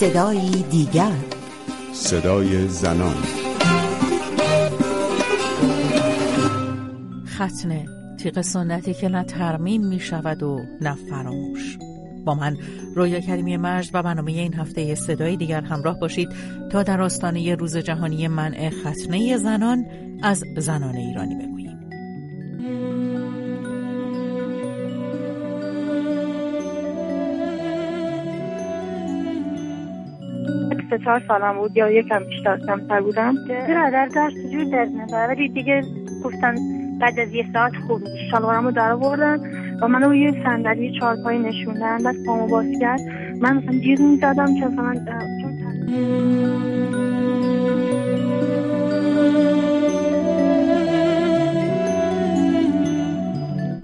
صدایی دیگر. صدای زنان. ختنه تیغ سنتی که نه ترمیم می شود و نه فراموش. با من رویا کریمی مجد و برنامه این هفته صدای دیگر همراه باشید تا در آستانه روز جهانی منع ختنه زنان از زنان ایرانی بگوییم سه چهار سالم بود یا یکم بیشتر کمتر بودم. برادر داشت جور درد نداره ولی دیگه گفتن بعد از یه ساعت خوب شلوارم رو در آوردن و منو یه صندلی چهارپایی نشوندن. بعد پامو باز کرد. من مثلا جیغ می‌زدم که مثلا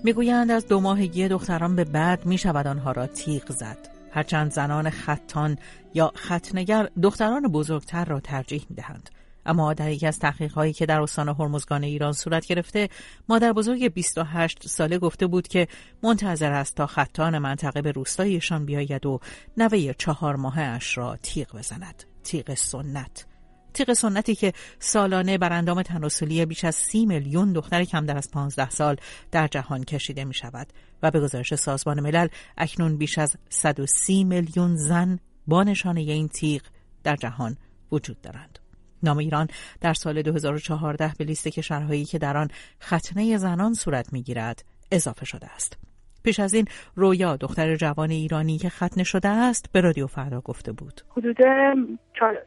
می‌گویند از دو ماهگی دختران به بعد می شود آنها را تیغ زد. هرچند زنان خطان یا خطنگر دختران بزرگتر را ترجیح می دهند. اما در یکی از تحقیقهایی که در استان هرمزگان ایران صورت گرفته مادر بزرگ 28 ساله گفته بود که منتظر است تا خطان منطقه به روستایشان بیاید و نوه چهار ماه اش را تیغ بزند تیغ سنت تیغ سنتی که سالانه بر اندام تناسلی بیش از سی میلیون دختر کمتر از 15 سال در جهان کشیده می شود و به گزارش سازمان ملل اکنون بیش از 130 میلیون زن با نشانه این تیغ در جهان وجود دارند. نام ایران در سال 2014 به لیست کشورهایی که در آن ختنه زنان صورت می‌گیرد اضافه شده است. پیش از این رویا دختر جوان ایرانی که ختنه شده است به رادیو فردا گفته بود. حدود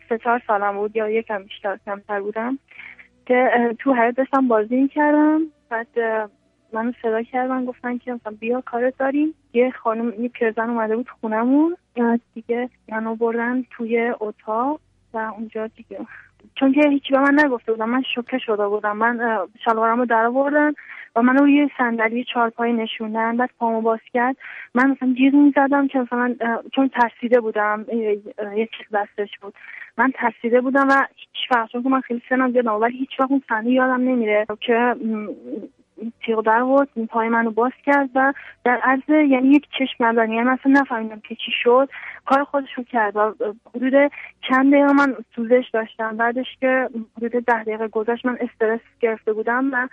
سه چهار سالم بود یا یکم بیشتر کمتر بودم که تو حیات داشتم بازی می‌کردم. بعد منو صدا کردن گفتن که مثلا بیا کارت داریم. یه خانم یه پیرزن اومده بود خونمون. دیگه منو بردن توی اتاق و اونجا دیگه. چون که هیچی به من نگفته بودم من شوکه شده بودم. من شلوارمو در آوردن و منو روی صندلی چهارپایی نشوندن بعد پامو باز کرد. من مثلا جیغ می‌زدم که مثلا چون ترسیده بودم یه چیز دستش بود. من ترسیده بودم و هیچ وقت چون من خیلی سنم زیادم ولی هیچ وقت اون صحنه یادم نمیره که تیغ در بود پای منو باز کرد و در عرض یعنی یک چشم نزنی یعنی مثلا نفهمیدم که چی شد. کار خودش رو کرد و حدود چند دقیقه من سوزش داشتم. بعدش که حدود ده دقیقه گذشت من استرس گرفته بودم و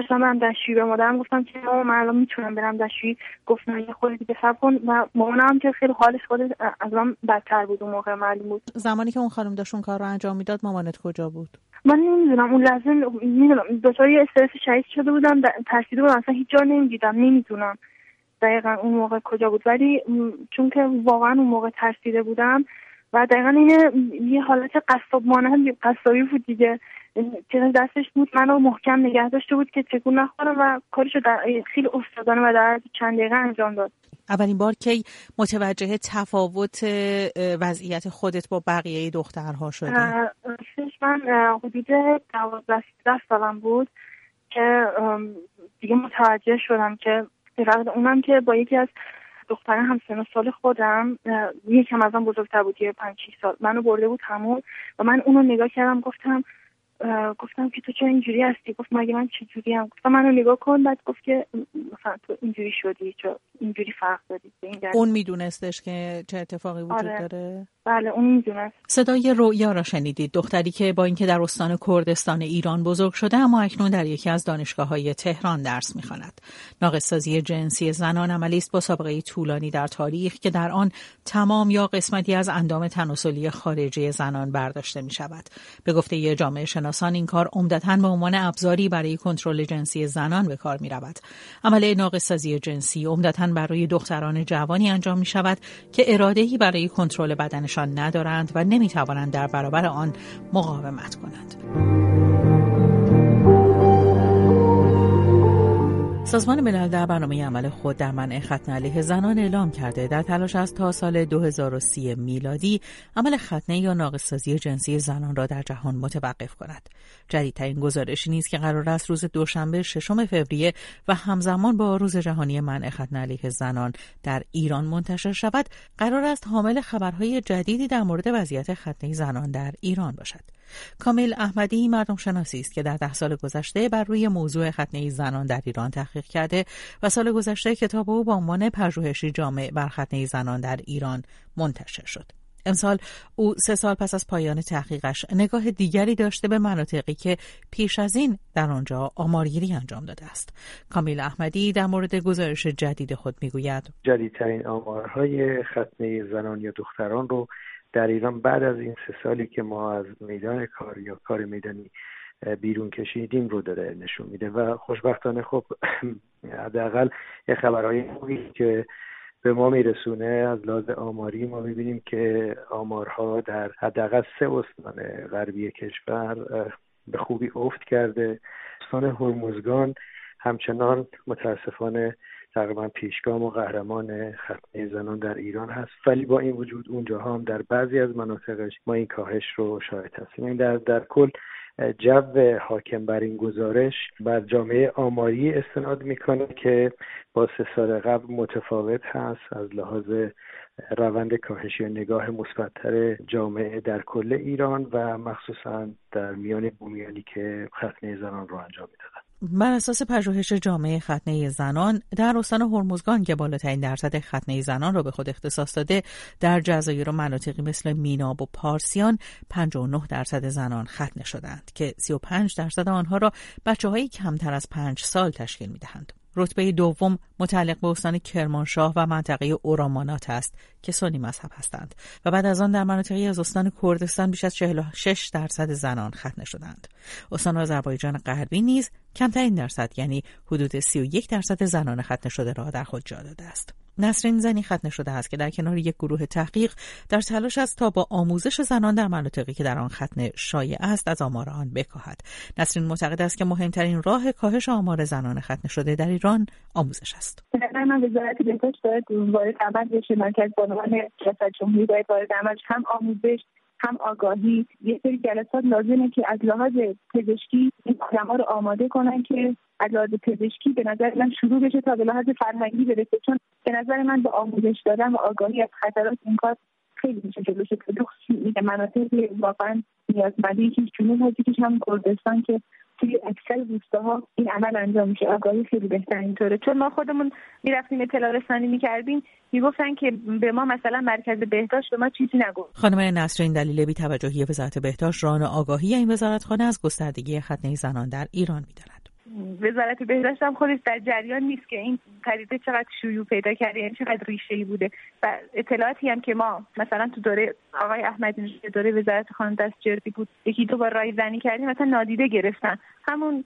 داشتم برم دستشویی به مادرم گفتم که من الان می‌تونم برم دستشویی. گفت نه یه خود دیگه صبر کن. و مامانم که خیلی حالش خود از من بدتر بود اون موقع معلوم بود. زمانی که اون خانم داشت اون کار رو انجام می‌داد مامانت کجا بود؟ من نمی‌دونم اون لحظه می‌دونم. دچار یه استرس شدید شده بودم ترسیده بودم. اصلا هیچ جا نمی‌دیدم نمی‌دونم دقیقا اون موقع کجا بود. ولی چون که واقعا اون موقع ترسیده بودم و دقیقا اینه یه حالت قصاب مانند قصابی بود دیگه. چیز دستش بود منو محکم نگه داشته بود که تکون نخورم و کارشو در خیلی افتادانه و در چند دقیقه انجام داد اولین بار که متوجه تفاوت وضعیت خودت با بقیه دخترها شدی؟ من حدود دوازده سالم بود که دیگه متوجه شدم که اونم که با یکی از دختره همسن سال خودم یکم ازم بزرگتر بود یه پنج سال منو برده بود همون و من اونو نگاه کردم گفتم گفتم که تو چه اینجوری هستی؟ گفت مگه من چه جوری هم؟ گفتم منو نگاه کن. بعد گفت که مثلا تو اینجوری شدی چه اینجوری فرق دادی اون میدونستش که چه اتفاقی وجود آره. داره؟ بله اون صدای رویا را شنیدید. دختری که با اینکه در استان کردستان ایران بزرگ شده اما اکنون در یکی از دانشگاه های تهران درس می‌خواند. ناقصازی جنسی زنان عملی است با سابقه طولانی در تاریخ که در آن تمام یا قسمتی از اندام تناسلی خارجی زنان برداشته می شود به گفته جامعه شناسان این کار عمدتا به عنوان ابزاری برای کنترل جنسی زنان به کار می رود عمل ناقصازی جنسی عمدتا برای دختران جوانی انجام می شود که ارادهی برای کنترل بدنشان ندارند و نمی توانند در برابر آن مقاومت کنند. سازمان ملل در برنامه عمل خود در منع ختنه علیه زنان اعلام کرده در تلاش از تا سال 2030 میلادی عمل ختنه یا ناقصسازی جنسی زنان را در جهان متوقف کند. جدیدترین گزارشی نیست که قرار است روز دوشنبه ششم فوریه و همزمان با روز جهانی منع ختنه علیه زنان در ایران منتشر شود قرار است حامل خبرهای جدیدی در مورد وضعیت ختنه زنان در ایران باشد. کامیل احمدی مردم شناسی است که در ده سال گذشته بر روی موضوع ختنه زنان در ایران تحقیق کرده و سال گذشته کتاب او با عنوان پژوهشی جامع بر ختنه زنان در ایران منتشر شد. امسال او سه سال پس از پایان تحقیقش نگاه دیگری داشته به مناطقی که پیش از این در آنجا آمارگیری انجام داده است کامیل احمدی در مورد گزارش جدید خود می‌گوید جدیدترین آمارهای ختنه زنان یا دختران رو در ایران بعد از این سه سالی که ما از میدان کار یا کار میدانی بیرون کشیدیم رو داره نشون میده. و خوشبختانه خب حداقل یه خبرهای خوبی که به ما میرسونه از لحاظ آماری ما می‌بینیم که آمارها در حداقل سه استان غربی کشور به خوبی افت کرده. استان هرمزگان همچنان متاسفانه تقریبا پیشگام و قهرمان ختنه زنان در ایران هست. ولی با این وجود اونجاها هم در بعضی از مناطقش ما این کاهش رو شاهد هستیم. این در, در کل جو حاکم بر این گزارش بر جامعه آماری استناد می‌کنه که با سه سال قبل متفاوت هست از لحاظ روند کاهشی و نگاه مثبتتر جامعه در کل ایران و مخصوصا در میان بومیانی که ختنه زنان رو انجام می‌دادن. بر اساس پژوهش جامعه ختنه زنان در استان هرمزگان که بالاترین درصد ختنه زنان را به خود اختصاص داده در جزایر و مناطقی مثل میناب و پارسیان 59 درصد زنان ختنه شدند که 35 درصد آنها را بچه های کمتر از 5 سال تشکیل می دهند. رتبه دوم متعلق به استان کرمانشاه و منطقه اورامانات است که سنی مذهب هستند و بعد از آن در مناطقی از استان کردستان بیش از 46 درصد زنان ختنه شدند. استان آذربایجان غربی نیز کمترین درصد یعنی حدود 31 درصد زنان ختنه شده را در خود جا داده است. نسرین زنی ختنه شده است که در کنار یک گروه تحقیق در تلاش است تا با آموزش زنان در مناطقی که در آن ختنه شایع است از آمار آن بکاهد. نسرین معتقد است که مهمترین راه کاهش آمار زنان ختنه شده در ایران آموزش است. من وزارت بهداشت باید وارد عمل بشه. مرکز بانوان ریاست جمهوری باید وارد عمل هم آموزش هم آگاهی. یه سری جلسات لازمه که از لحاظ پزشکی این آدمها رو آماده کنن که از لحاظ پزشکی به نظر من شروع بشه تا به لحاظ فرهنگی برسه. چون به نظر من با آموزش دادن و آگاهی از خطرات این کار خیلی میشه جلوش مناطقی واقعا نیازمندی که جنوب هست که هم کردستان که توی اکثر ها این عمل انجام میشه. آگاهی خیلی بهتر اینطوره. چون ما خودمون می‌رفتیم اطلاع رسانی می‌کردیم می‌گفتن که به ما مثلا مرکز بهداشت به ما چیزی نگفت. خانم نصر دلیل بی توجهی وزارت بهداشت ران آگاهی این وزارتخانه از گستردگی ختنه زنان در ایران می‌داند. وزارت بهداشت هم خودش در جریان نیست که این پدیده چقدر شیوع پیدا کرده یعنی چقدر ریشه ای بوده. و اطلاعاتی هم که ما مثلا تو دوره آقای احمدی دوره وزارت خانه دستجردی بود یکی دو بار رای زنی کردیم مثلا نادیده گرفتن. همون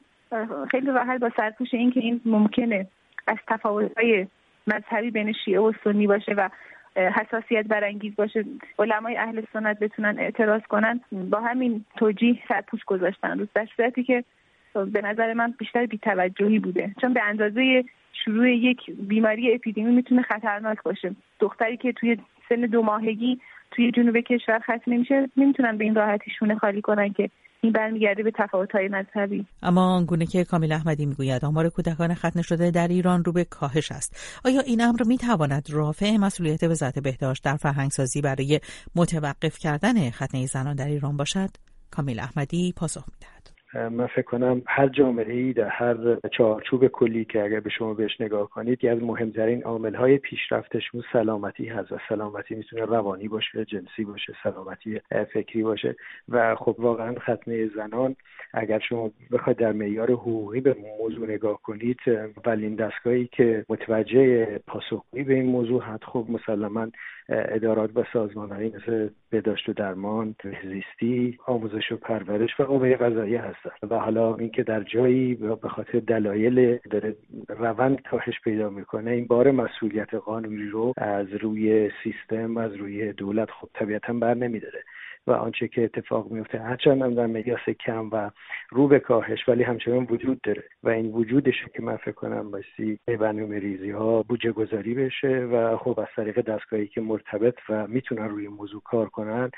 خیلی راحت با سرپوش این که این ممکنه از تفاوت‌های مذهبی بین شیعه و سنی باشه و حساسیت برانگیز باشه علمای اهل سنت بتونن اعتراض کنن. با همین توجیه سرپوش گذاشتن. روز در صورتی که به نظر من بیشتر بیتوجهی بوده. چون به اندازه شروع یک بیماری اپیدمی می‌تونه خطرناک باشه. دختری که توی سن دو ماهگی توی جنوب کشور ختم نمیشه نمی‌تونن به این راحتی شونه خالی کنن که این برمیگرده به تفاوت‌های مذهبی. اما آنگونه که کامیل احمدی می‌گوید آمار کودکان ختنه شده در ایران رو به کاهش است. آیا این امر می‌تواند رافع مسئولیت وزارت بهداشت در فرهنگسازی برای متوقف کردن ختنه زنان در ایران باشد؟ کامیل احمدی پاسخ می‌دهد. من فکر کنم هر جامعه ای در هر چارچوب کلی که اگر به شما بهش نگاه کنید یکی از مهمترین عامل های پیشرفتش سلامتی هست و سلامتی می‌تونه روانی باشه جنسی باشه سلامتی فکری باشه. و خب واقعا ختنه زنان اگر شما بخواید در معیار حقوقی به موضوع نگاه کنید اولین دستگاهی که متوجه پاسخگویی به این موضوع هست خب مسلما ادارات و سازمانهایی مثل بهداشت و درمان زیستی آموزش و پرورش و قوه قضایی هستن. و حالا اینکه در جایی به خاطر دلایل داره روند کاهش پیدا می‌کنه این بار مسئولیت قانونی رو از روی سیستم از روی دولت خب طبیعتا بر نمیداره. و آنچه که اتفاق میفته هرچند هم در مقیاس کم و رو به کاهش ولی همچنان وجود داره. و این وجودش که من فکر کنم بایستی برنامه ریزی بودجه گذاری بشه و خب از طریق دستگاهی که مرتبط و می‌تونن روی موضوع کار کنن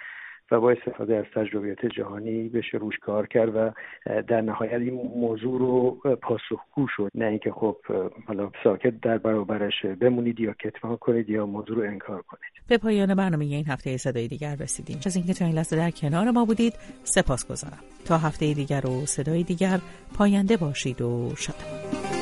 و با استفاده از تجربیات جهانی بشه روش کار کرد و در نهایت این موضوع رو پاسخگو شد. نه اینکه خب حالا ساکت در برابرش بمونید یا کتمان کنید یا موضوع رو انکار کنید. به پایان برنامه این هفته صدای دیگر رسیدیم. از اینکه تا این لحظه در کنار ما بودید سپاس گذارم تا هفته دیگر و صدای دیگر پاینده باشید و شاد